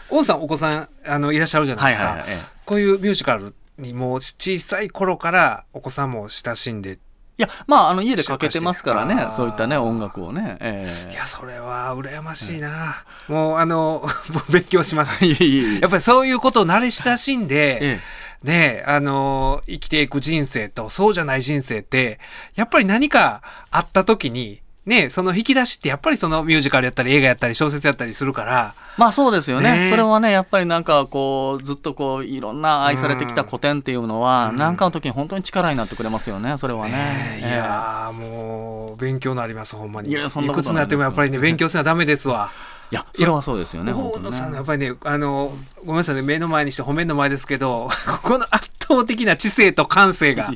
大野さんお子さん、あの、いらっしゃるじゃないですか。こういうミュージカルにもう小さい頃からお子さんも親しんで、
いやまああの家でかけてますからねそういったね音楽をね、ええ。
いや、それは羨ましいな。もう、あの、[LAUGHS] 勉強します。[LAUGHS] やっぱりそういうことを慣れ親しんで、
え
ねえ、あのー生きていく人生とそうじゃない人生って、やっぱり何かあった時に、ねえ、その引き出しってやっぱりそのミュージカルやったり映画やったり小説やったりするから、
まあそうですよね。
ねえ。
それはねやっぱりなんかこうずっとこういろんな愛されてきた古典っていうのは
うん。
何かの時に本当に力になってくれますよねそれはね。
ねえ。い
え。え
やーもう勉強になります、ほんまに。
いやそんなことない
くつになってもやっぱりね、勉強せなダメですわ。
いやそれはそうですよね
大野さんのや
ね
っぱりね、あの、ごめんなさいね、目の前にして褒めんの前ですけど、この圧倒的な知性と感性が、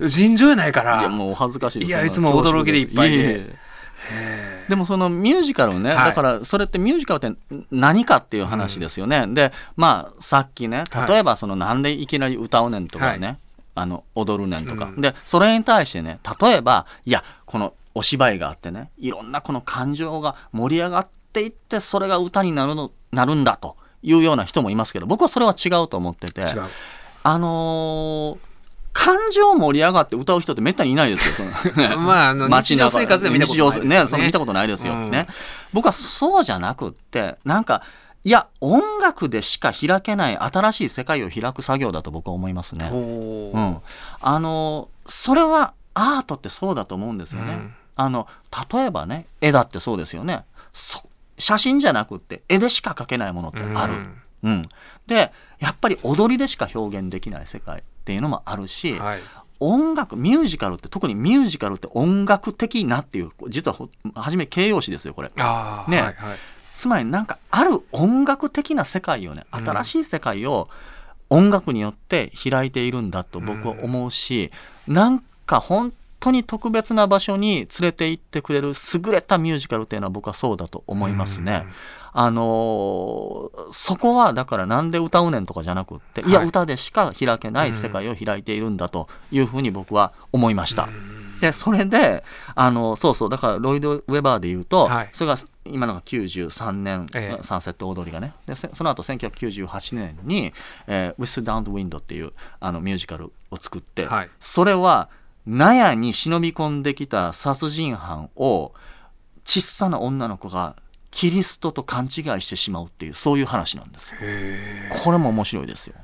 尋常やないから。
いやもうお恥ずかしいです。
いやいつも驚きでいっぱいで。
ええ。でもそのミュージカルね、
はい。
だからそれってミュージカルって何かっていう話ですよね、でまあさっきね例えばそのなんでいきなり歌うねんとかね、
はい。
あの踊るねんとか、
うん。
でそれに対してね例えばいやこのお芝居があってねいろんなこの感情が盛り上がっていってそれが歌になるのなるんだというような人もいますけど僕はそれは違うと思ってて。あのー感情盛り上がって歌う人ってめったにいないですよ。[LAUGHS]
まああの [LAUGHS] 日常生活で見たことないですよね
ね、その見たことないですよ。
うん
ね。僕はそうじゃなくって、なんか、いや、音楽でしか開けない新しい世界を開く作業だと僕は思いますね。うん。あの、それはアートってそうだと思うんですよね。
うん
あの、例えばね、絵だってそうですよね。そ写真じゃなくって、絵でしか描けないものってある。
うん
うん。で、やっぱり踊りでしか表現できない世界っていうのもあるし、
はい。
音楽ミュージカルって特にミュージカルって音楽的なっていう実はほ初め形容詞ですよこれ
ああ、
ね
はいはい。
つまりなんかある音楽的な世界をね
うん
新しい世界を音楽によって開いているんだと僕は思うし、なんか本当に特別な場所に連れて行ってくれる優れたミュージカルっていうのは僕はそうだと思いますね。あのーそこはだからなんで歌うねんとかじゃなくって、い、や
はい
歌でしか開けない世界を開いているんだというふうに僕は思いました。でそれであのそうそうだからロイド・ウェバーで言うと、
はい。
それが今のが93年、
ええ。
サンセット踊りがね。でせその後1998年に「えー、With Down the Wind」っていうあのミュージカルを作って、
はい。
それは納屋に忍び込んできた殺人犯を小さな女の子がキリストと勘違いしてしまうっていうそういう話なんです。よこれも面白いですよ。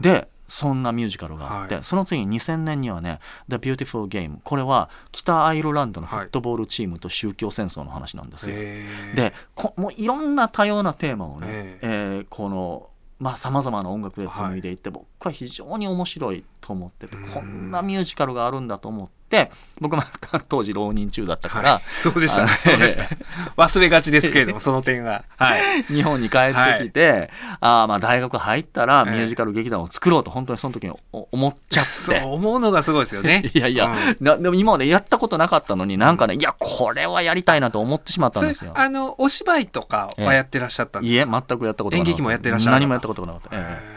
でそんなミュージカルがあって、
はい。
その次に2000年にはね「The Beautiful Game」これは北アイルランドのフットボールチームと宗教戦争の話なんですよ、
へー。
でこもういろんな多様なテーマをね、
え
え。ーこのまあさまざまな音楽で紡いでいって、僕は非常に面白いと思っててこんなミュージカルがあるんだと思って僕また [LAUGHS] 当時浪人中だったから、
はい、そうでしたね。
あ
そうでした。[LAUGHS] 忘れがちですけれどもその点は。はい。
日本に帰ってきて、あーまあ大学入ったらミュージカル劇団を作ろうと本当にその時にお思っちゃって。
そう思うのがすごいですよね。[LAUGHS]
いやいや、
うん。
なでも今までやったことなかったのになんかね、いやこれはやりたいなと思ってしまったんですよ。
あのお芝居とかはやってらっしゃったんですか、
いえ全くやったことがなかった。
演劇もやってらっしゃった。
何もやったことがなかった、ええ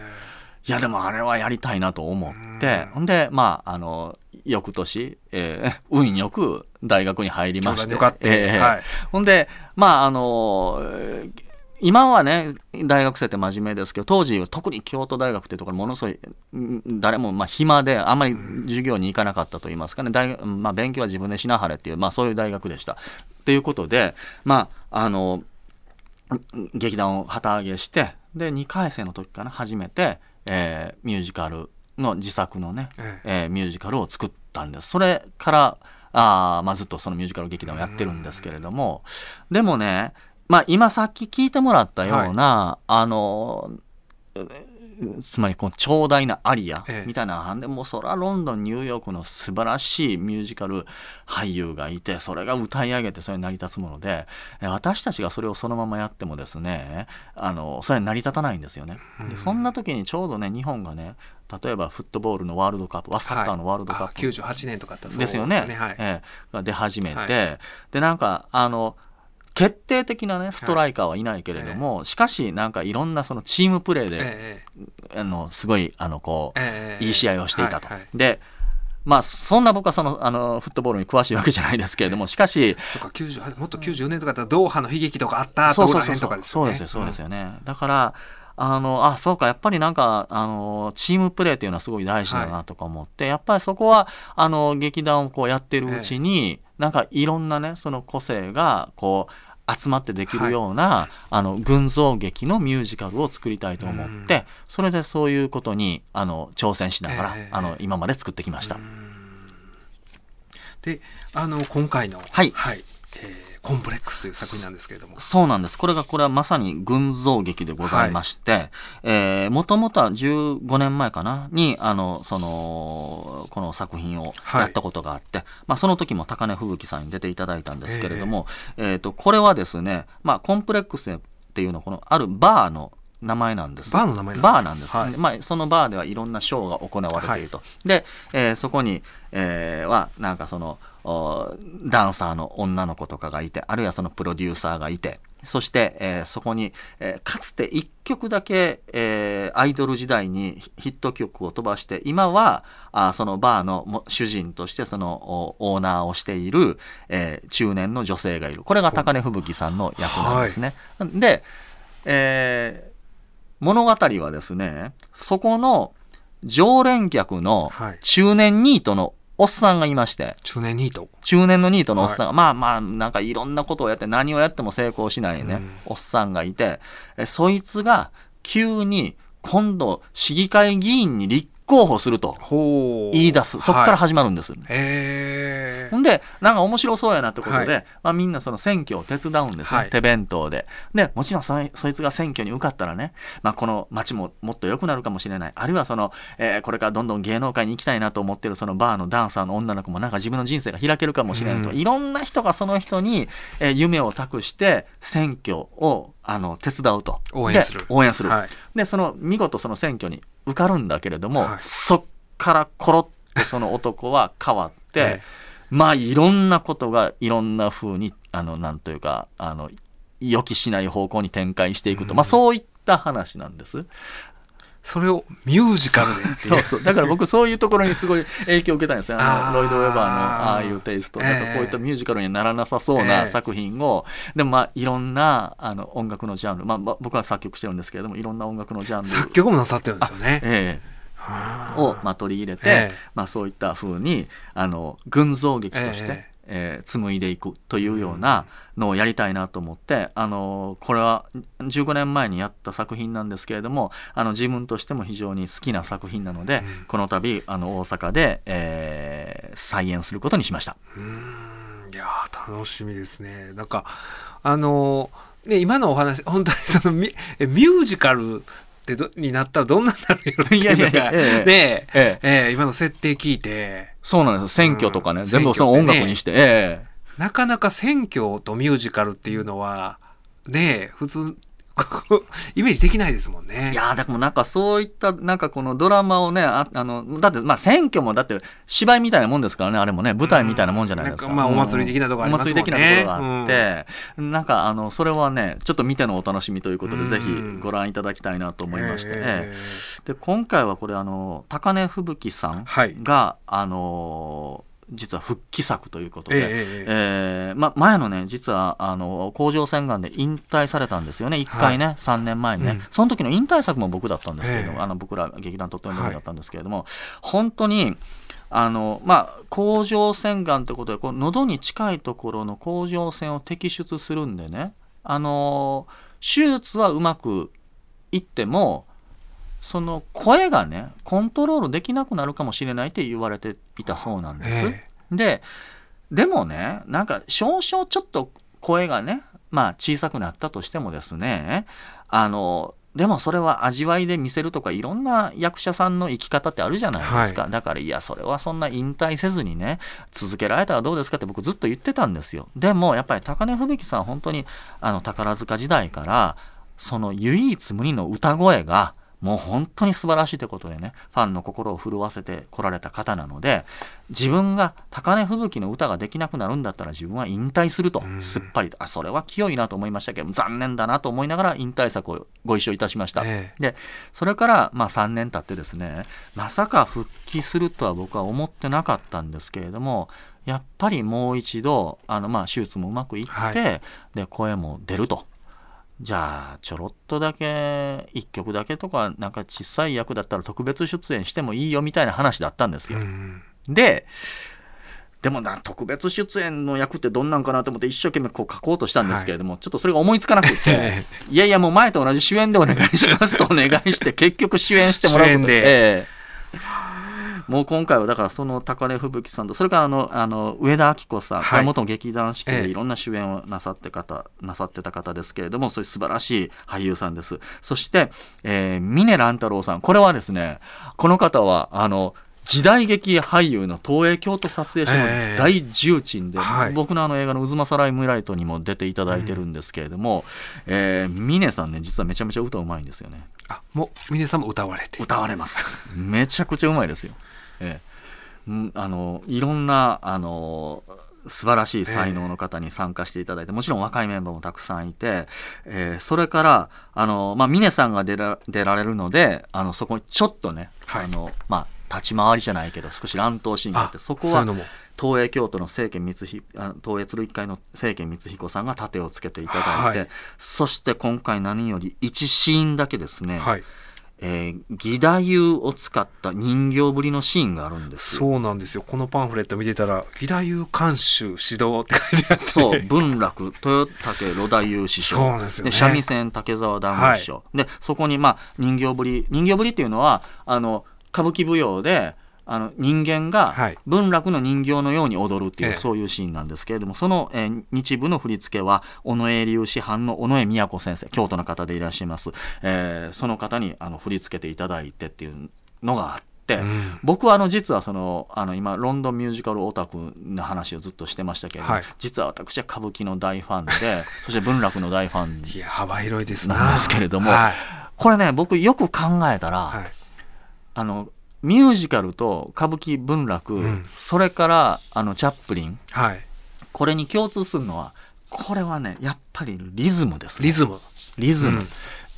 いやでもあれはやりたいなと思って。ほんでまああの翌年、えー [LAUGHS] 運よく大学に入りまして。
よかって、
ええ
はい、
ほんでまああのえー今はね大学生って真面目ですけど当時特に京都大学っていうところものすごいん誰もまあ暇であんまり授業に行かなかったといいますかね。大学、まあ、勉強は自分でしなはれっていう、まあ、そういう大学でした。ということでまああの劇団を旗揚げしてで2回生の時かな初めて、えーミュージカルの自作のね、
え
え。ーミュージカルを作ったんです。それからあー、まあ、ずっとそのミュージカル劇団をやってるんですけれどもでもね、まあ、今さっき聞いてもらったような、あのつまりこの長大なアリア
ええ。
みたいなのでもうそらロンドンニューヨークの素晴らしいミュージカル俳優がいてそれが歌い上げてそれに成り立つものでえ私たちがそれをそのままやってもですねあのそれは成り立たないんですよね。でそんな時にちょうどね日本がね例えばフットボールのワールドカップはサッカーのワールドカップ、
あ98年とか
ですよね。
はい。
ええ。が出始めて、
はい。
でなんかあの決定的なねストライカーはいないけれども、しかしなんかいろんなそのチームプレーで、
え
あのすごいあのこう、
えええ
いい試合をしていたと。
はいはい。
でまあそんな僕はそのあのフットボールに詳しいわけじゃないですけれどもしかし
そうか98もっと94年とかだったらドーハの悲劇とかあったとかですよね。
そうですよそうですよね、だからあのあそうかやっぱりなんかあのチームプレーっていうのはすごい大事だなとか思って、やっぱりそこはあの劇団をこうやってるうちに、なんかいろんなねその個性がこう集まってできるような、あの群像劇のミュージカルを作りたいと思って、
うん。
それでそういうことにあの挑戦しながら、
ええ。
あの今まで作ってきました。
であの今回の、
はい。
えーコンプレックス」という作品なんですけれども。
そうなんです。これが、これはまさに群像劇でございまして、えー、もともとは15年前かな、に、あの、その、この作品をやったことがあって、まあ、その時も高根吹雪さんに出ていただいたんですけれども、えっ、と、これはですね、まあ、コンプレックスっていうのは、この、あるバーの名前なんです。
バーの名前なんです。か
バーなんです、
はい。
まあ、そのバーではいろんなショーが行われていると。で、えーそこに、えーは、なんかその、おダンサーの女の子とかがいて、あるいはそのプロデューサーがいて、そして、えーそこに、えーかつて一曲だけ、えーアイドル時代にヒット曲を飛ばして、今は、あそのバーのも主人としてそのおオーナーをしている、えー中年の女性がいる。これが高根吹雪さんの役なんですね。で、えー物語はですね、そこの常連客の
はい
中年ニートのおっさんがいまして、
中年ニート？
中年のニートのおっさんが、まあまあ、なんかいろんなことをやって何をやっても成功しないね、
うん。
おっさんがいて、えそいつが急に今度市議会議員に立候補すると言い出す。そこから
はい
始まるんです、
へえ
ほんでなんか面白そうやなってことで、
はい。
まあ、みんなその選挙を手伝うんですね、
はい。
手弁当で。でもちろんそいそいつが選挙に受かったらね、まあ、この街ももっと良くなるかもしれない。あるいはその、えーこれからどんどん芸能界に行きたいなと思ってるそのバーのダンサーの女の子もなんか自分の人生が開けるかもしれないと、
うん。
いろんな人がその人に、えー夢を託して選挙をあの手伝うと。
応援する。
で応援する、
はい。
でその見事その選挙に受かるんだけれども、
はい。
そっからコロッとその男は変わって、
え
まあいろんなことがいろんな風にあのなんというかあの予期しない方向に展開していくと、
うん
まあそういった話なんです。
それをミュージカルで [LAUGHS]
そうそう。だから僕そういうところにすごい影響を受けたんですよ。あのロイド・ウェバーのああいうテイスト、
ええ。
なんかこういったミュージカルにならなさそう
え
な
え
作品を、でもまあいろんなあの音楽のジャンル、まあ、まあ僕は作曲してるんですけれどもいろんな音楽のジャンル。
作曲もなさってるんですよね。
え
は
えを、まあ、取り入れて、
ええ。
まあ、そういった風にあの群像劇として、
ええ
えー紡いでいくというようなのをやりたいなと思って、あのこれは15年前にやった作品なんですけれどもあの自分としても非常に好きな作品なので、
うん
この度あの大阪で、えー再演することにしました。
うーんいやー楽しみですね。なんかあのーね今のお話本当にそのミュージカルってどになったらどんなになるんやろっていうのが
いやいやいやええ
ね
ええ
えええ今の設定聞いて
そうなんですよ選挙とかね、
うん
全部その音楽にして、ええ
なかなか選挙とミュージカルっていうのはねえ普通 [LAUGHS] イメージできないですもんね。
いやーでもなんかそういったなんかこのドラマをねああのだってまあ選挙もだって芝居みたいなもんですからねあれもね。舞台みたいなもんじゃないですか,、
うん。かまあお祭り的なとこあります
お祭り的なところがあって、なんかあのそれはねちょっと見てのお楽しみということで、
うん。
ぜひご覧いただきたいなと思いまして、で今回はこれあの高根吹雪さん
はい。
が、あの実は復帰作ということで、
えええ
ーま、前のね実はあの甲状腺がんで引退されたんですよね。1回ね、3年前にね、
うん。
その時の引退作も僕だったんですけれども、
ええ。
あの僕ら劇団とってもだったんですけれども、本当にあのまあ甲状腺がんってことでこう喉に近いところの甲状腺を摘出するんでねあの手術はうまくいってもその声がねコントロールできなくなるかもしれないって言われていたそうなんです。
え
ででもねなんか少々ちょっと声がねまあ小さくなったとしてもですねあのでもそれは味わいで見せるとかいろんな役者さんの生き方ってあるじゃないですか、だからいやそれはそんな引退せずにね続けられたらどうですかって僕ずっと言ってたんですよ。でもやっぱり高根吹雪さん本当にあの宝塚時代からその唯一無二の歌声がもう本当に素晴らしいということでねファンの心を震わせてこられた方なので自分が高根吹雪の歌ができなくなるんだったら自分は引退すると
うん
すっぱりとあそれは清いなと思いましたけど残念だなと思いながら引退作をご一緒いたしました。
え
でそれからまあ3年経ってですねまさか復帰するとは僕は思ってなかったんですけれどもやっぱりもう一度あのまあ手術もうまくいって、
はい
で声も出ると。じゃあちょろっとだけ1曲だけとかなんか小さい役だったら特別出演してもいいよみたいな話だったんですよ。
うん
ででもな特別出演の役ってどんなんかなと思って一生懸命こう書こうとしたんですけれども、ちょっとそれが思いつかなくて
え [LAUGHS]
いやいやもう前と同じ主演でお願いしますとお願いして [LAUGHS] 結局主演してもらうこと
で。
ええもう今回はだからその高根吹雪さんとそれからあのあの上田明子さん、
はい。
元劇団四季
ええ。
でいろんな主演をなさって方なさってた方ですけれどもそういう素晴らしい俳優さんです。そして、えー、峰蘭太郎さん。これはですねこの方はあの時代劇俳優の東映京都撮影所の
ええ。
大重鎮で、
はい。
僕のあの映画の「渦政ライムライト」にも出ていただいてるんですけれども、えー峰さんね実はめちゃめちゃ歌うまいんですよね。
あもう峰さんも歌われて
歌われます。めちゃくちゃうまいですよ、ええ。うんあのいろんなあの素晴らしい才能の方に参加していただいて、もちろん若いメンバーもたくさんいて、えーそれからあの、まあ、峰さんが出ら出られるのであのそこにちょっとね、
はい。
あのまあ、立ち回りじゃないけど少し乱闘シーンがあって
あ
そこは東映京都の清家光彦あ東映鶴一会の清家光彦さんが盾をつけていただいて、
はい。
そして今回何より1シーンだけですね、
はい
えー義太夫を使った人形ぶりのシーンがあるんですよ。
そうなんですよ。このパンフレット見てたら義太夫監修指導って書いてあって
そう文楽豊竹露太夫師匠。
そうなんですよね。
三味線竹澤団子師匠、でそこにまあ人形ぶり人形ぶりっていうのはあの歌舞伎舞踊であの人間が
はい。
文楽の人形のように踊るっていう、
ええ。
そういうシーンなんですけれどもその、えー日舞の振り付けは尾上流師範の尾上都先生京都の方でいらっしゃいます、えーその方にあの振り付けていただいてっていうのがあって、
うん。
僕はあの実はそのあの今ロンドンミュージカルオタクの話をずっとしてましたけれども、
はい。
実は私は歌舞伎の大ファンで [LAUGHS] そして文楽の大ファン
いや幅広いですな。
なんですけれども
はい。
これね僕よく考えたら、
はい。
あのミュージカルと歌舞伎文楽、
うん。
それからあのチャップリン。
はい。
これに共通するのはこれはねやっぱりリズムです、ね、
リズム。
リズム、
うん。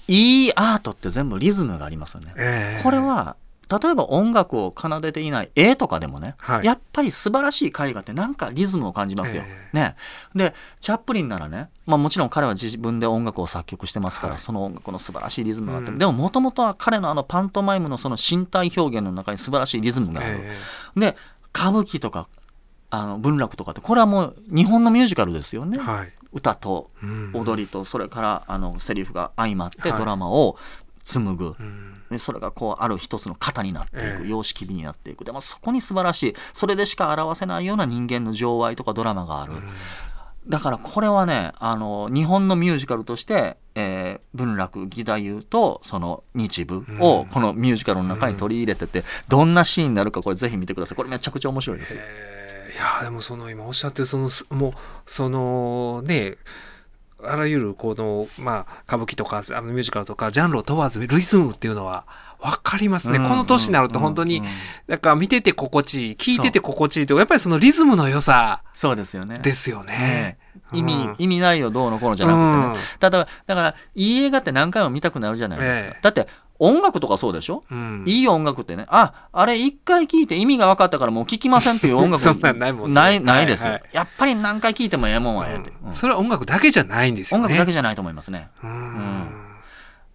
いいアートって全部リズムがありますよね、
ええ。
これは例えば音楽を奏でていない絵とかでもね、
はい
やっぱり素晴らしい絵画ってなんかリズムを感じますよ。
え
ね。で、チャップリンならね、まあもちろん彼は自分で音楽を作曲してますから、
はい
その音楽の素晴らしいリズムがあって、
うん
でももともとは彼のあのパントマイムのその身体表現の中に素晴らしいリズムがある。
え
で、歌舞伎とか、あの文楽とかって、これはもう日本のミュージカルですよね。
えはい
歌と
うん
踊りと、それからあのセリフが相まって
はい
ドラマを紡ぐ。
うん。
でそれがこうある一つの型になっていく、
ええ。
様式美になっていく。でもそこに素晴らしい。それでしか表せないような人間の情愛とかドラマがある、だからこれはねあの日本のミュージカルとして、えー文楽義太夫とその日舞を
うん。
このミュージカルの中に取り入れてて、どんなシーンになるかこれぜひ見てください。これめちゃくちゃ面白いです
いやでもその今おっしゃってるそのすもうそのねあらゆるこのまあ歌舞伎とかあのミュージカルとかジャンルを問わずリズムっていうのは分かりますね、
うん
この年になると本当に、
うん
から見てて心地いい聞いてて心地いいとかやっぱりそのリズムの良さ
そうですよね。
ですよね。
ね。意味、
うん。
意味ないよどうのこうのじゃなくてね、
うん。
ただだからいい映画って何回も見たくなるじゃないですか、
ええ。
だって音楽とかそうでしょ？
うん。
いい音楽ってね、あ、あれ一回聴いて意味が分かったからもう聴きませんっていう音楽 [LAUGHS]
そんなんないもんね。
ない、ないですよ、
はいはい
やっぱり何回聴いてもええもんはええって、
うん。
うん
それは音楽だけじゃないんですよね。
音楽だけじゃないと思いますね。
うん。
ん。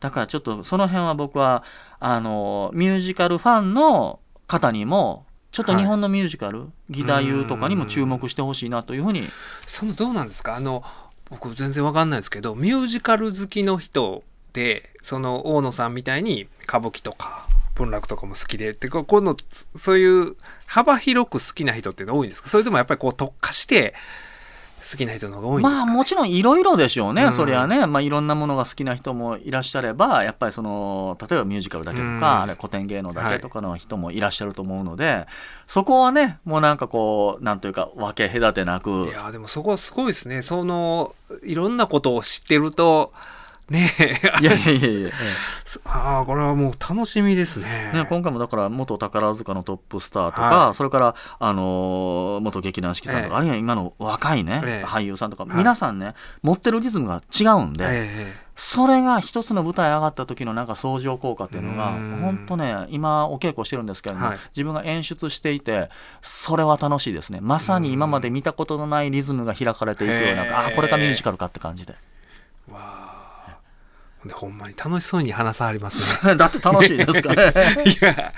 だからちょっとその辺は僕は、あの、ミュージカルファンの方にも、ちょっと日本のミュージカル、義太夫とかにも注目してほしいなというふうに、
そのどうなんですか？あの僕全然わかんないですけどミュージカル好きの人でその大野さんみたいに歌舞伎とか文楽とかも好きでってここのつそういう幅広く好きな人って多いんですか？それともやっぱりこう特化して好きな人の方が多いんですか、
まあもちろんいろいろでしょうね、
うん。
そりゃね、まあ、いろんなものが好きな人もいらっしゃればやっぱりその例えばミュージカルだけとか、
うん。
古典芸能だけとかの人もいらっしゃると思うので、そこはねもうなんかこうなんというか分け隔てなく。
いやでもそこはすごいですね。そのいろんなことを知ってるとねえ。
いやいやいや。[LAUGHS] いや、
ああこれはもう楽しみですね。
ね、今回もだから元宝塚のトップスターとか、
はい。
それから、あのー元劇団四季さんとか、
ええ
あるいは今の若いね、
ええ。
俳優さんとか、
はい。
皆さんね持ってるリズムが違うんで、
え
それが一つの舞台上がった時のなんか相乗効果っていうのが
うん。
本当ね今お稽古してるんですけれども、
はい。
自分が演出していてそれは楽しいですね。まさに今まで見たことのないリズムが開かれていくよう
へ
な
ー
あこれがミュージカルかって感じで
でほんまに楽しそうに話さはりますね。[LAUGHS]
だって楽しいですからね。[LAUGHS]
いや、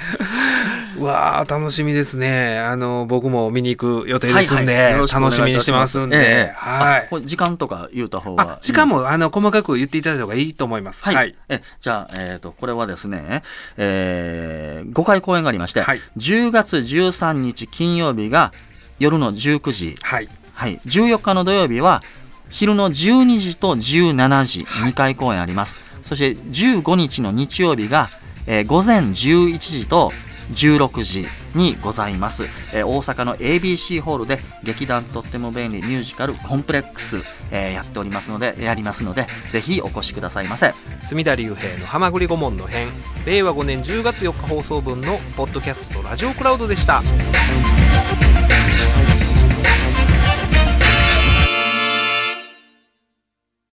うわあ楽しみですね。あの、僕も見に行く予定ですんで、
はいはい。
楽しみにしてますんで、
ええ
はい。
時間とか言うた方が
あ、時間も、あの、細かく言っていただいた方がいいと思います。
はい。えじゃあ、えっ、と、これはですね、えー、5回公演がありまして、
はい。
10月13日金曜日が夜の19時、
はい。
はい、14日の土曜日は昼の12時と17時、2回公演あります。そして15日の日曜日が、えー午前11時と16時にございます、えー大阪の ABC ホールで劇団とっても便利ミュージカルコンプレックス、えーやっておりますのでやりますのでぜひお越しくださいませ
隅田隆平の「はまぐり顧問の編」令和5年10月4日放送分のポッドキャストとラジオクラウドでした。